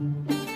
Música